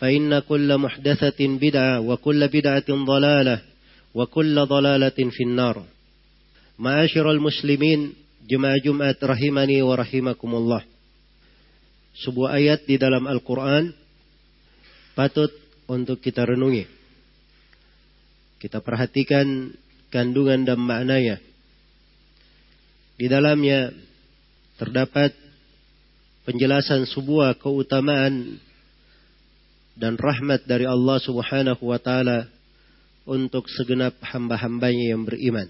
فإن كل محدثة بدعة وكل بدعة ضلالة وكل ضلالة في النار معاشر المسلمين جماعة جمعة رحمني ورحمكم الله sebuah ayat di dalam Al-Quran patut untuk kita renungi. Kita perhatikan kandungan dan maknanya. Di dalamnya terdapat penjelasan sebuah keutamaan dan rahmat dari Allah Subhanahu wa taala untuk segenap hamba-hambanya yang beriman.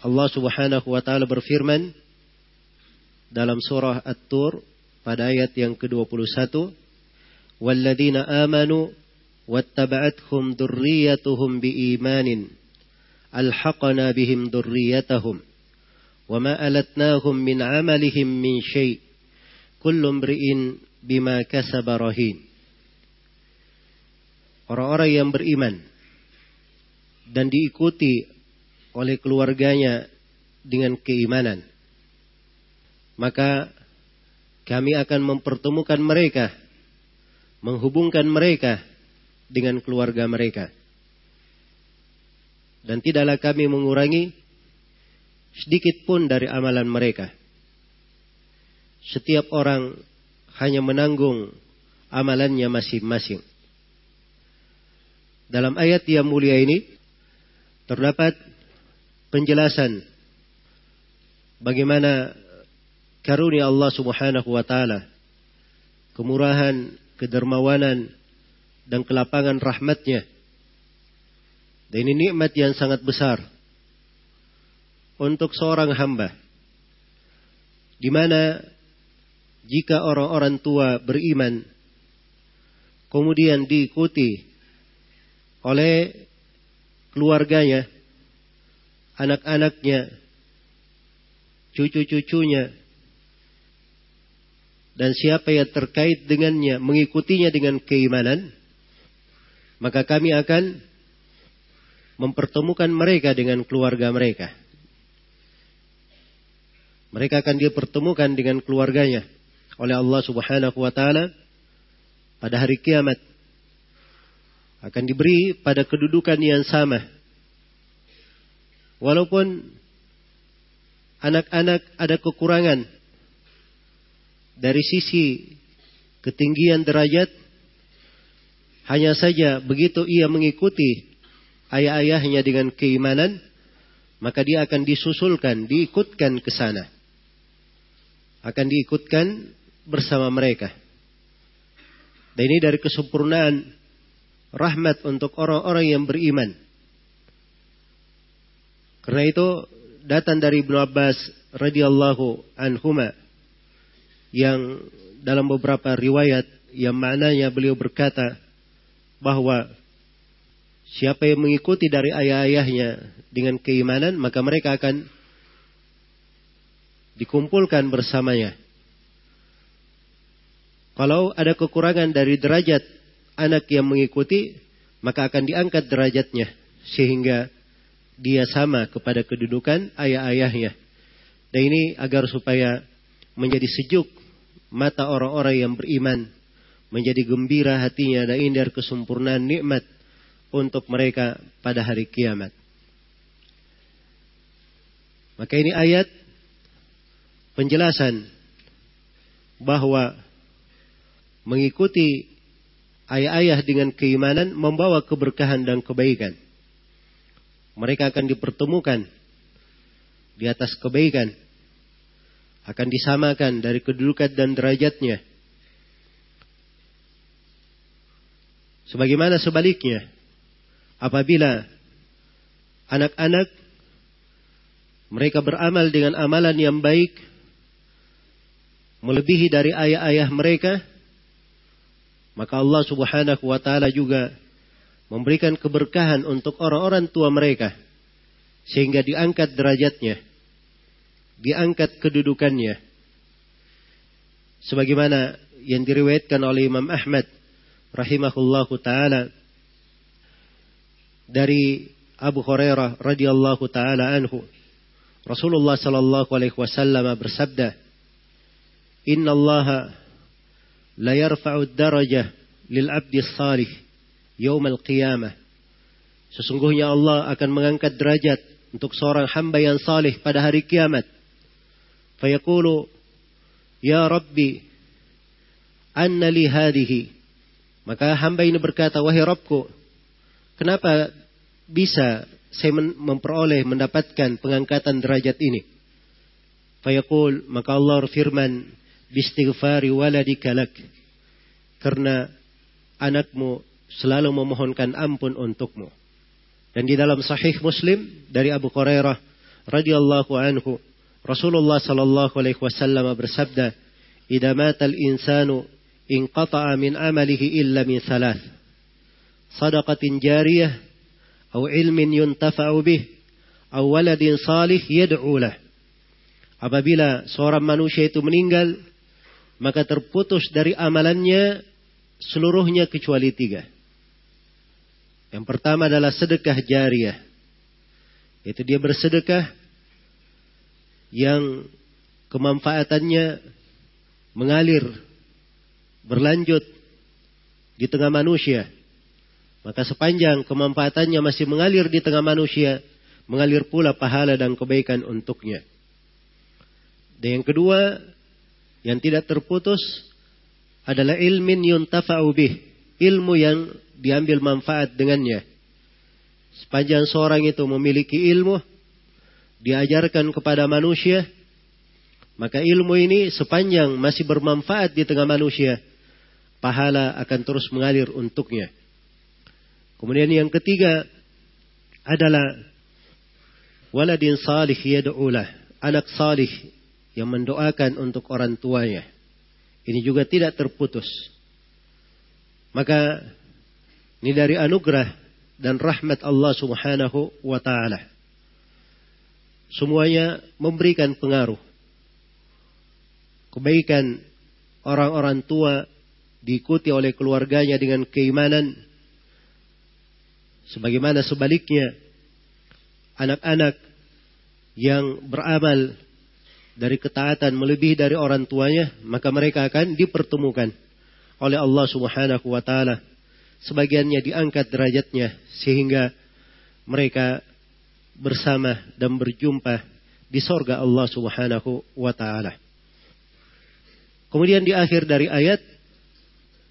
Allah Subhanahu wa taala berfirman dalam surah At-Tur pada ayat yang ke-21, "Walladzina amanu wattaba'athum dzurriyyatuhum biimanin alhaqna bihim dzurriyyatahum wama alatnahum min 'amalihim min syai' kullu imri'in bima kasaba rahin." Orang-orang yang beriman dan diikuti oleh keluarganya dengan keimanan. Maka kami akan mempertemukan mereka, menghubungkan mereka dengan keluarga mereka. Dan tidaklah kami mengurangi sedikit pun dari amalan mereka. Setiap orang hanya menanggung amalannya masing-masing. Dalam ayat yang mulia ini terdapat penjelasan bagaimana karunia Allah Subhanahu wa taala, kemurahan, kedermawanan dan kelapangan rahmatnya. Dan ini nikmat yang sangat besar untuk seorang hamba. Di mana jika orang-orang tua beriman kemudian diikuti oleh keluarganya, anak-anaknya, cucu-cucunya, dan siapa yang terkait dengannya mengikutinya dengan keimanan, maka kami akan mempertemukan mereka dengan keluarga mereka. Mereka akan dipertemukan dengan keluarganya oleh Allah Subhanahu wa taala pada hari kiamat akan diberi pada kedudukan yang sama. Walaupun anak-anak ada kekurangan dari sisi ketinggian derajat, hanya saja begitu ia mengikuti ayah-ayahnya dengan keimanan, maka dia akan disusulkan, diikutkan ke sana. Akan diikutkan bersama mereka. Dan ini dari kesempurnaan rahmat untuk orang-orang yang beriman. Karena itu datang dari Ibnu Abbas radhiyallahu anhuma yang dalam beberapa riwayat yang maknanya beliau berkata bahwa siapa yang mengikuti dari ayah-ayahnya dengan keimanan maka mereka akan dikumpulkan bersamanya. Kalau ada kekurangan dari derajat anak yang mengikuti, maka akan diangkat derajatnya sehingga dia sama kepada kedudukan ayah-ayahnya. Dan ini agar supaya menjadi sejuk mata orang-orang yang beriman, menjadi gembira hatinya dan indar kesempurnaan nikmat untuk mereka pada hari kiamat. Maka ini ayat penjelasan bahwa mengikuti ayah-ayah dengan keimanan membawa keberkahan dan kebaikan. Mereka akan dipertemukan di atas kebaikan. Akan disamakan dari kedudukan dan derajatnya. Sebagaimana sebaliknya, apabila anak-anak mereka beramal dengan amalan yang baik, melebihi dari ayah-ayah mereka, maka Allah Subhanahu wa taala juga memberikan keberkahan untuk orang-orang tua mereka sehingga diangkat derajatnya, diangkat kedudukannya. Sebagaimana yang diriwayatkan oleh Imam Ahmad rahimahullahu taala dari Abu Hurairah radhiyallahu taala anhu Rasulullah sallallahu alaihi wasallam bersabda Inna Allah la yarfa'u darajah lil abdi salih yaumal qiyamah. Sesungguhnya Allah akan mengangkat derajat untuk seorang hamba yang salih pada hari kiamat. Fayaqulu, Ya Rabbi, anna li hadihi. Maka hamba ini berkata, Wahai Rabbku, kenapa bisa saya memperoleh mendapatkan pengangkatan derajat ini? Fayaqul, maka Allah firman, Bistighfari waladika lak. Karena anakmu selalu memohonkan ampun untukmu. Dan di dalam sahih Muslim dari Abu Hurairah radhiyallahu anhu Rasulullah sallallahu alaihi wasallam bersabda, "Idza mata al-insanu inqata'a min amalihi illa min thalath. Sadaqatin jariyah aw ilmin yuntafa'u bih aw waladin salih yad'u lah." Apabila seorang manusia itu meninggal, maka terputus dari amalannya seluruhnya kecuali tiga. Yang pertama adalah sedekah jariah. Itu dia bersedekah yang kemanfaatannya mengalir, berlanjut di tengah manusia. Maka sepanjang kemanfaatannya masih mengalir di tengah manusia, mengalir pula pahala dan kebaikan untuknya. Dan yang kedua, yang tidak terputus adalah ilmin yuntafa'u bih. Ilmu yang diambil manfaat dengannya. Sepanjang seorang itu memiliki ilmu, diajarkan kepada manusia, maka ilmu ini sepanjang masih bermanfaat di tengah manusia, pahala akan terus mengalir untuknya. Kemudian yang ketiga adalah waladin salih yad'ulah, anak salih yang mendoakan untuk orang tuanya. Ini juga tidak terputus. Maka ini dari anugerah dan rahmat Allah Subhanahu wa taala. Semuanya memberikan pengaruh. Kebaikan orang-orang tua diikuti oleh keluarganya dengan keimanan. Sebagaimana sebaliknya anak-anak yang beramal dari ketaatan melebihi dari orang tuanya, maka mereka akan dipertemukan oleh Allah Subhanahu wa taala sebagiannya diangkat derajatnya sehingga mereka bersama dan berjumpa di sorga Allah Subhanahu wa taala. Kemudian di akhir dari ayat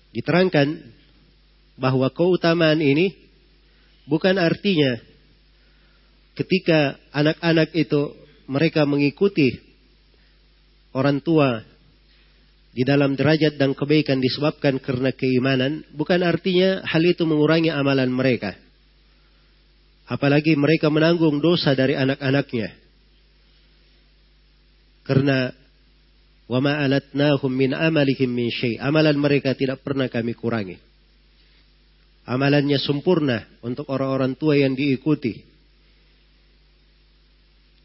diterangkan bahwa keutamaan ini bukan artinya ketika anak-anak itu mereka mengikuti orang tua di dalam derajat dan kebaikan disebabkan karena keimanan, bukan artinya hal itu mengurangi amalan mereka. Apalagi mereka menanggung dosa dari anak-anaknya. Karena wama alatnahum min amalihim min syai. Amalan mereka tidak pernah kami kurangi. Amalannya sempurna untuk orang-orang tua yang diikuti.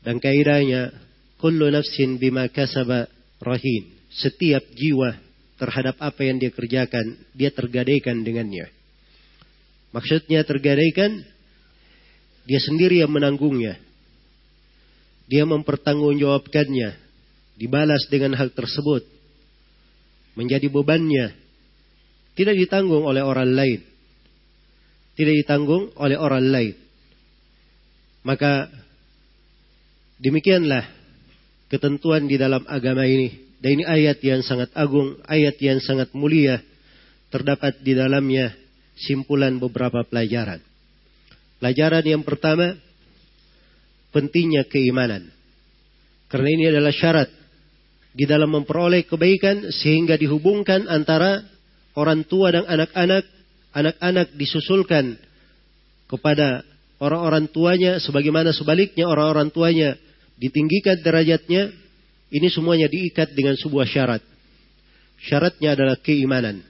Dan kaidahnya kullu nafsin bima kasaba rahin setiap jiwa terhadap apa yang dia kerjakan, dia tergadaikan dengannya. Maksudnya tergadaikan, dia sendiri yang menanggungnya. Dia mempertanggungjawabkannya, dibalas dengan hal tersebut. Menjadi bebannya, tidak ditanggung oleh orang lain. Tidak ditanggung oleh orang lain. Maka demikianlah ketentuan di dalam agama ini. Dan ini ayat yang sangat agung, ayat yang sangat mulia. Terdapat di dalamnya simpulan beberapa pelajaran. Pelajaran yang pertama, pentingnya keimanan. Karena ini adalah syarat di dalam memperoleh kebaikan sehingga dihubungkan antara orang tua dan anak-anak, anak-anak disusulkan kepada orang-orang tuanya sebagaimana sebaliknya orang-orang tuanya ditinggikan derajatnya ini semuanya diikat dengan sebuah syarat. Syaratnya adalah keimanan.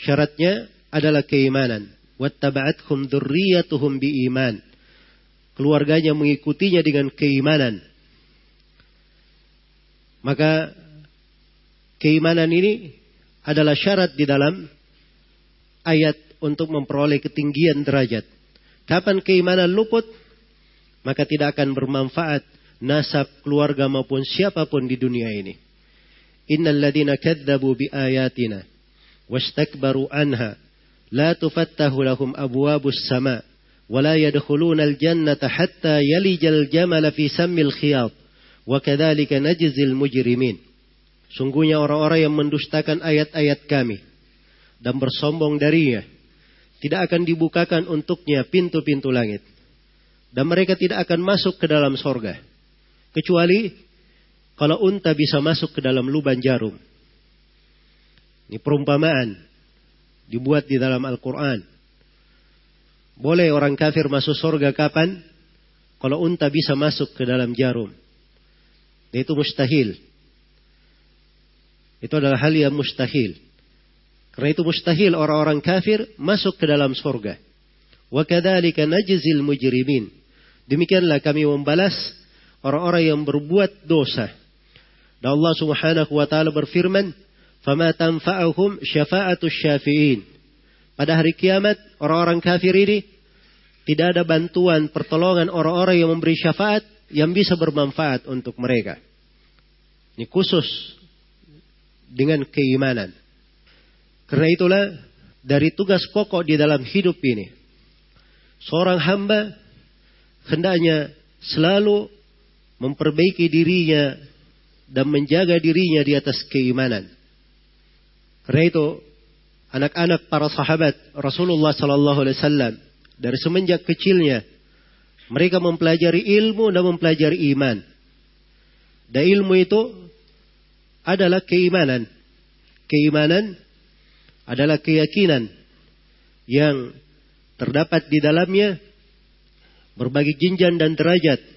Syaratnya adalah keimanan. Wattaba'atkum dzurriyyatuhum biiman. Keluarganya mengikutinya dengan keimanan. Maka keimanan ini adalah syarat di dalam ayat untuk memperoleh ketinggian derajat. Kapan keimanan luput, maka tidak akan bermanfaat nasab, keluarga maupun siapa pun di dunia ini. Innal ladina kadzabu bi ayatina wastakbaru anha la tufattahu lahum abwabus sama wa la yadkhuluna al jannata hatta yalijal jamal fi sammil khiyat wa kadzalika najzil mujrimin. Sungguhnya orang-orang yang mendustakan ayat-ayat kami dan bersombong darinya tidak akan dibukakan untuknya pintu-pintu langit dan mereka tidak akan masuk ke dalam sorga Kecuali kalau unta bisa masuk ke dalam lubang jarum. Ini perumpamaan. Dibuat di dalam Al-Quran. Boleh orang kafir masuk surga kapan? Kalau unta bisa masuk ke dalam jarum. Itu mustahil. Itu adalah hal yang mustahil. Karena itu mustahil orang-orang kafir masuk ke dalam. Wa kadzalika najzil mujrimin. Demikianlah kami membalas orang-orang yang berbuat dosa. Dan Allah Subhanahu wa taala berfirman, "Fama tanfa'uhum syafa'atus syafi'in." Pada hari kiamat, orang-orang kafir ini tidak ada bantuan pertolongan orang-orang yang memberi syafaat yang bisa bermanfaat untuk mereka. Ini khusus dengan keimanan. Karena itulah dari tugas pokok di dalam hidup ini, seorang hamba hendaknya selalu memperbaiki dirinya dan menjaga dirinya di atas keimanan. Karena itu anak-anak para sahabat Rasulullah Sallallahu Alaihi Wasallam dari semenjak kecilnya mereka mempelajari ilmu dan mempelajari iman. Dan ilmu itu adalah keimanan. Keimanan adalah keyakinan yang terdapat di dalamnya berbagai jinjan dan derajat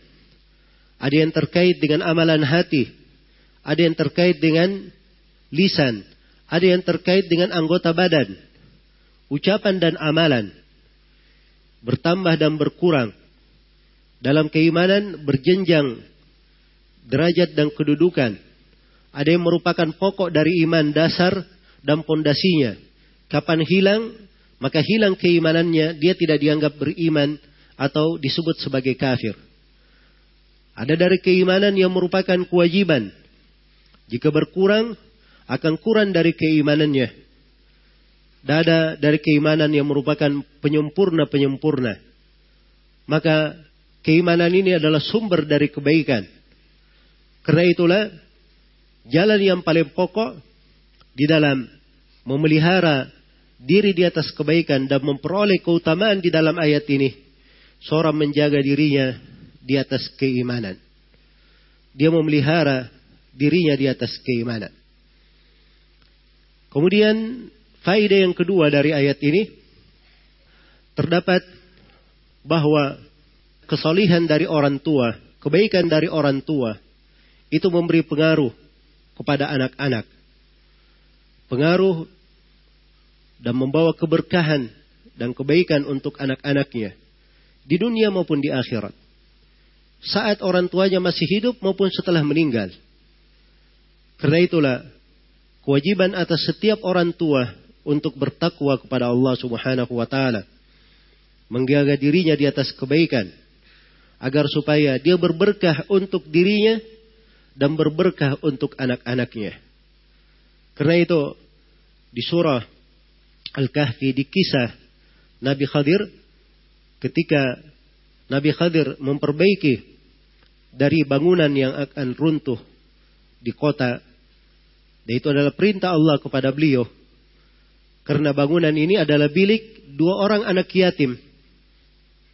ada yang terkait dengan amalan hati. Ada yang terkait dengan lisan. Ada yang terkait dengan anggota badan. Ucapan dan amalan. Bertambah dan berkurang. Dalam keimanan berjenjang derajat dan kedudukan. Ada yang merupakan pokok dari iman dasar dan pondasinya. Kapan hilang, maka hilang keimanannya, dia tidak dianggap beriman atau disebut sebagai kafir. Ada dari keimanan yang merupakan kewajiban. Jika berkurang, akan kurang dari keimanannya. Dan ada dari keimanan yang merupakan penyempurna-penyempurna. Maka keimanan ini adalah sumber dari kebaikan. Karena itulah jalan yang paling pokok di dalam memelihara diri di atas kebaikan dan memperoleh keutamaan di dalam ayat ini. Seorang menjaga dirinya di atas keimanan. Dia memelihara dirinya di atas keimanan. Kemudian faedah yang kedua dari ayat ini terdapat bahwa kesolihan dari orang tua, kebaikan dari orang tua itu memberi pengaruh kepada anak-anak. Pengaruh dan membawa keberkahan dan kebaikan untuk anak-anaknya di dunia maupun di akhirat saat orang tuanya masih hidup maupun setelah meninggal. Karena itulah kewajiban atas setiap orang tua untuk bertakwa kepada Allah Subhanahu wa taala. Menjaga dirinya di atas kebaikan agar supaya dia berberkah untuk dirinya dan berberkah untuk anak-anaknya. Karena itu di surah Al-Kahfi di kisah Nabi Khadir ketika Nabi Khadir memperbaiki dari bangunan yang akan runtuh di kota dan itu adalah perintah Allah kepada beliau karena bangunan ini adalah bilik dua orang anak yatim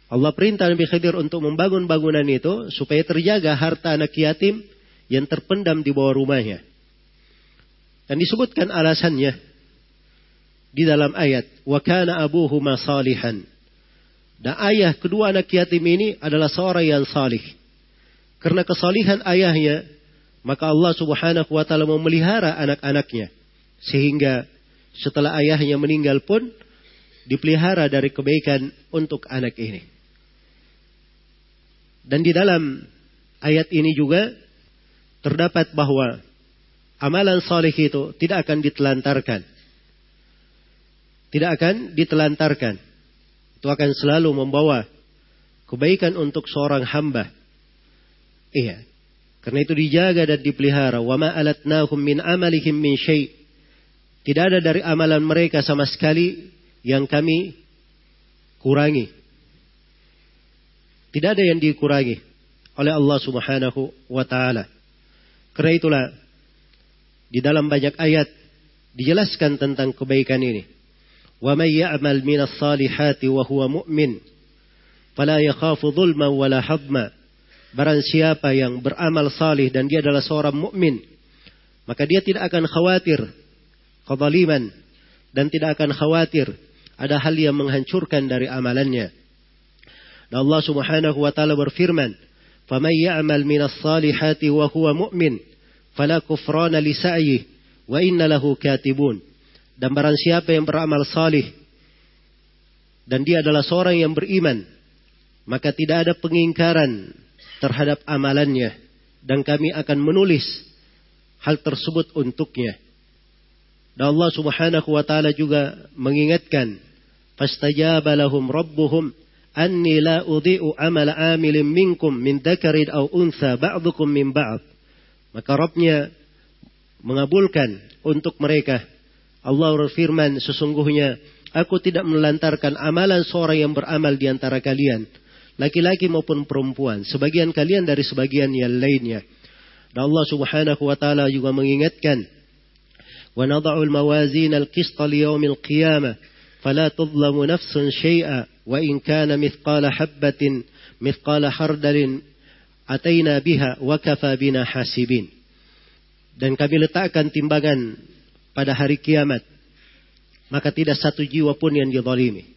Allah perintah Nabi Khidir untuk membangun bangunan itu supaya terjaga harta anak yatim yang terpendam di bawah rumahnya. Dan disebutkan alasannya di dalam ayat wa kana abuhuma salihan. Dan ayah kedua anak yatim ini adalah seorang yang salih. Karena kesalihan ayahnya, maka Allah Subhanahu wa taala memelihara anak-anaknya sehingga setelah ayahnya meninggal pun dipelihara dari kebaikan untuk anak ini. Dan di dalam ayat ini juga terdapat bahwa amalan soleh itu tidak akan ditelantarkan. Tidak akan ditelantarkan. Itu akan selalu membawa kebaikan untuk seorang hamba. Iya. Karena itu dijaga dan dipelihara. Wa ma alatnahum min amalihim min syai' Tidak ada dari amalan mereka sama sekali yang kami kurangi. Tidak ada yang dikurangi oleh Allah Subhanahu wa taala. Karena itulah di dalam banyak ayat dijelaskan tentang kebaikan ini. Ya'mal minas salihati wa huwa mu'min fala yakhafu dhulman wala hadma. Barang siapa yang beramal salih dan dia adalah seorang mukmin, maka dia tidak akan khawatir kezaliman dan tidak akan khawatir ada hal yang menghancurkan dari amalannya. Dan Allah Subhanahu wa taala berfirman, "Faman ya'mal minas salihati wa huwa mu'min, fala kufrana li sa'yihi wa inna lahu katibun." Dan barang siapa yang beramal salih dan dia adalah seorang yang beriman, maka tidak ada pengingkaran terhadap amalannya dan kami akan menulis hal tersebut untuknya. Dan Allah Subhanahu wa taala juga mengingatkan, "Fastajaba lahum rabbuhum anni la udhi'u amal amilin minkum min dzakarin aw untha ba'dukum min ba'd. Maka Rabbnya mengabulkan untuk mereka. Allah berfirman, sesungguhnya aku tidak melantarkan amalan seorang yang beramal di antara kalian. Laki-laki maupun perempuan. Sebagian kalian dari sebagian yang lainnya. Dan Allah subhanahu wa ta'ala juga mengingatkan. وَنَضَعُ الْمَوَازِينَ الْقِسْطَ لِيَوْمِ الْقِيَامَةِ فَلَا تُظْلَمُ نَفْسٌ شَيْئًا وإن كان مثقال حبة مثقال حردل أتينا بها وكفى بنا حاسبين dan kami letakkan timbangan pada hari kiamat maka tidak satu jiwa pun yang dizalimi.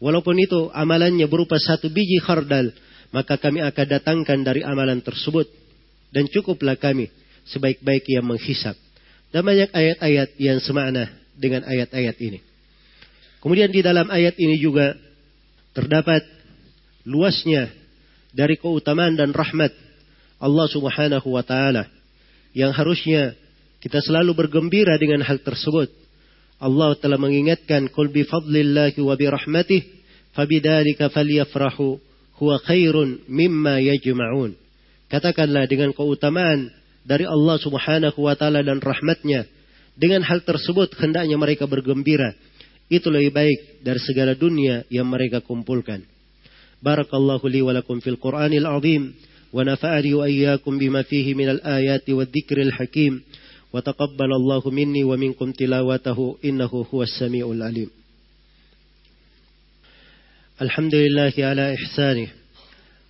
Walaupun itu amalannya berupa satu biji khardal maka kami akan datangkan dari amalan tersebut. Dan cukuplah kami sebaik-baik yang menghisap. Dan banyak ayat-ayat yang semakna dengan ayat-ayat ini. Kemudian di dalam ayat ini juga terdapat luasnya dari keutamaan dan rahmat Allah Subhanahu wa taala yang harusnya kita selalu bergembira dengan hal tersebut. Allah telah mengingatkan qul bi fadlillahi wa bi rahmatih fabidzalika falyafrahu huwa khairun mimma yajma'un. Katakanlah dengan keutamaan dari Allah Subhanahu wa taala dan rahmatnya dengan hal tersebut hendaknya mereka bergembira itu lebih baik dari segala dunia yang mereka kumpulkan. Barakallahu li wa lakum fil Qur'anil azim wa nafa'ani wa iyyakum bima fihi minal ayati wa dzikril hakim وتقبل الله مني ومنكم تلاوته إنه هو السميع العليم. الحمد لله على إحسانه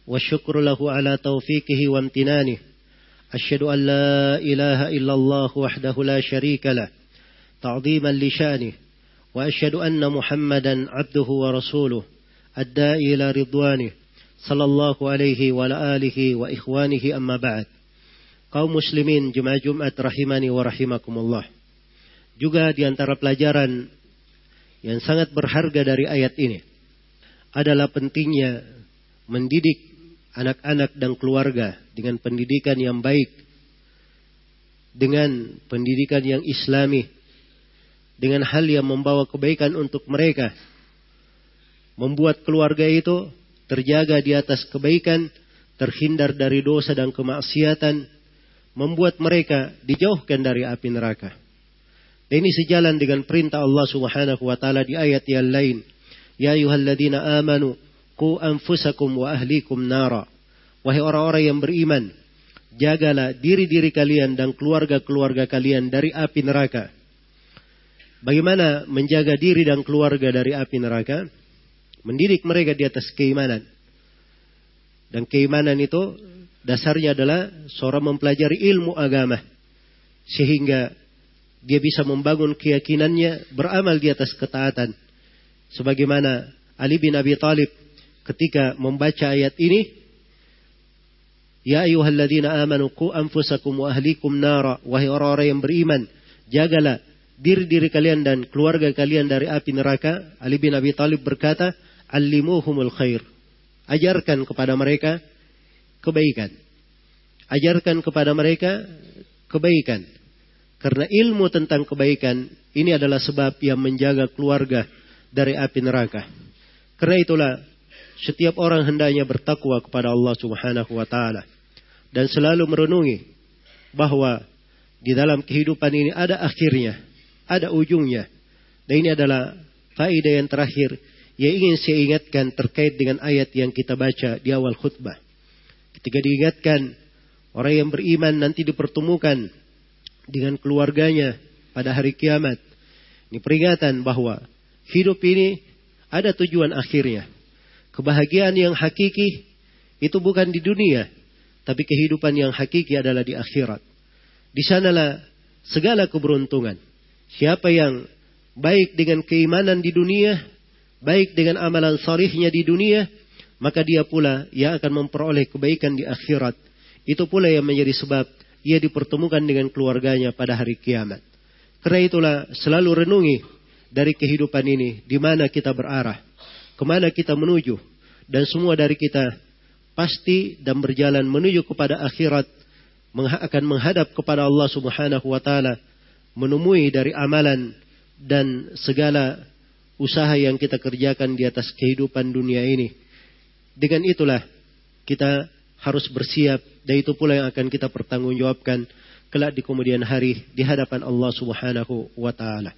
والشكر له على توفيقه وامتنانه. أشهد أن لا إله إلا الله وحده لا شريك له تعظيما لشأنه وأشهد أن محمدا عبده ورسوله الداعي إلى رضوانه صلى الله عليه وعلى آله وإخوانه أما بعد. Kaum muslimin jemaah Jumat rahimani wa rahimakumullah. Juga di antara pelajaran yang sangat berharga dari ayat ini adalah pentingnya mendidik anak-anak dan keluarga dengan pendidikan yang baik dengan pendidikan yang islami, dengan hal yang membawa kebaikan untuk mereka, membuat keluarga itu terjaga di atas kebaikan, terhindar dari dosa dan kemaksiatan, membuat mereka dijauhkan dari api neraka. Dan ini sejalan dengan perintah Allah Subhanahu wa taala di ayat yang lain. Ya ayyuhalladzina amanu qu anfusakum wa ahlikum nara. Wahai orang-orang yang beriman, jagalah diri-diri kalian dan keluarga-keluarga kalian dari api neraka. Bagaimana menjaga diri dan keluarga dari api neraka? Mendidik mereka di atas keimanan. Dan keimanan itu dasarnya adalah seorang mempelajari ilmu agama. Sehingga dia bisa membangun keyakinannya beramal di atas ketaatan. Sebagaimana Ali bin Abi Talib ketika membaca ayat ini, Ya ayuhalladzina amanu ku anfusakum wa ahlikum nara. Wahai orang-orang yang beriman, jagalah diri-diri kalian dan keluarga kalian dari api neraka. Ali bin Abi Talib berkata, Alimuhumul khair. Ajarkan kepada mereka kebaikan. Ajarkan kepada mereka kebaikan. Karena ilmu tentang kebaikan ini adalah sebab yang menjaga keluarga dari api neraka. Karena itulah setiap orang hendaknya bertakwa kepada Allah Subhanahu wa taala dan selalu merenungi bahwa di dalam kehidupan ini ada akhirnya, ada ujungnya. Dan ini adalah faedah yang terakhir yang ingin saya ingatkan terkait dengan ayat yang kita baca di awal khutbah. Ketika diingatkan orang yang beriman nanti dipertemukan dengan keluarganya pada hari kiamat. Ini peringatan bahwa hidup ini ada tujuan akhirnya. Kebahagiaan yang hakiki itu bukan di dunia, tapi kehidupan yang hakiki adalah di akhirat. Di sanalah segala keberuntungan. Siapa yang baik dengan keimanan di dunia, baik dengan amalan salihnya di dunia, maka dia pula yang akan memperoleh kebaikan di akhirat. Itu pula yang menjadi sebab ia dipertemukan dengan keluarganya pada hari kiamat. Karena itulah selalu renungi dari kehidupan ini, di mana kita berarah, ke mana kita menuju, dan semua dari kita pasti dan berjalan menuju kepada akhirat akan menghadap kepada Allah Subhanahu wa taala menemui dari amalan dan segala usaha yang kita kerjakan di atas kehidupan dunia ini. Dengan itulah kita harus bersiap dan itu pula yang akan kita pertanggungjawabkan kelak di kemudian hari di hadapan Allah Subhanahu wa taala.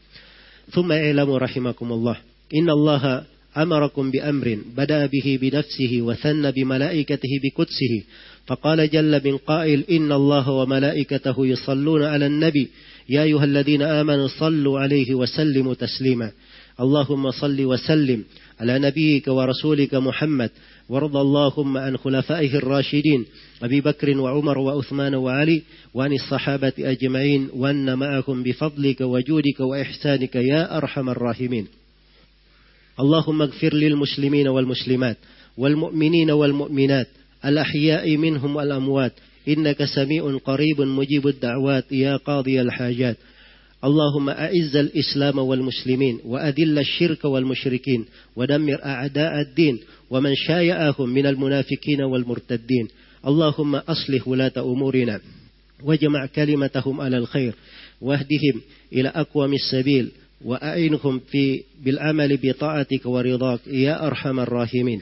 ثم اعلموا رحمكم الله إن الله أمركم بأمر بدأ به بنفسه وثن بملائكته بقدسه فقال جل من قائل إن الله وملائكته يصلون على النبي يا أيها الذين آمنوا صلوا عليه وسلموا تسليما اللهم صل وسلم على نبيك ورسولك محمد. وارض اللهم عن خلفائه الراشدين أبي بكر وعمر وعثمان وعلي وعن الصحابة أجمعين. وأن معهم بفضلك وجودك وإحسانك يا أرحم الراحمين. اللهم اغفر للمسلمين والمسلمات والمؤمنين والمؤمنات الأحياء منهم والأموات. إنك سميع قريب مجيب الدعوات يا قاضي الحاجات. اللهم أعز الإسلام والمسلمين وأذل الشرك والمشركين ودمر أعداء الدين ومن شايعهم من المنافقين والمرتدين. اللهم أصلح ولاة أمورنا واجمع كلمتهم على الخير واهدهم إلى أقوم السبيل وأعينهم في بالعمل بطاعتك ورضاك يا أرحم الراحمين.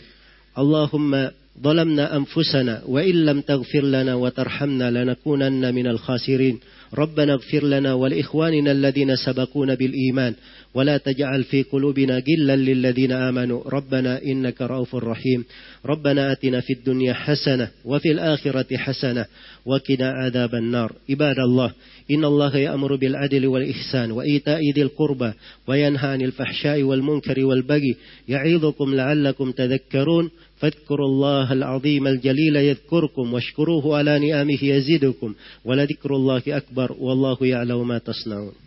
اللهم ظلمنا أنفسنا وإن لم تغفر لنا وترحمنا لنكونن من الخاسرين. ربنا اغفر لنا ولإخواننا الذين سبقونا بالإيمان. ولا تجعل في قلوبنا غلا للذين آمنوا. ربنا إنك رؤوف رحيم. ربنا آتنا في الدنيا حسنة وفي الآخرة حسنة وقنا عذاب النار. عباد الله إن الله يأمر بالعدل والإحسان وإيتاء ذي القربى وينهى عن الفحشاء والمنكر والبغي. يعظكم لعلكم تذكرون. فاذكروا الله العظيم الجليل يذكركم واشكروه على نعمه يزدكم ولذكر الله أكبر والله يعلم ما تصنعون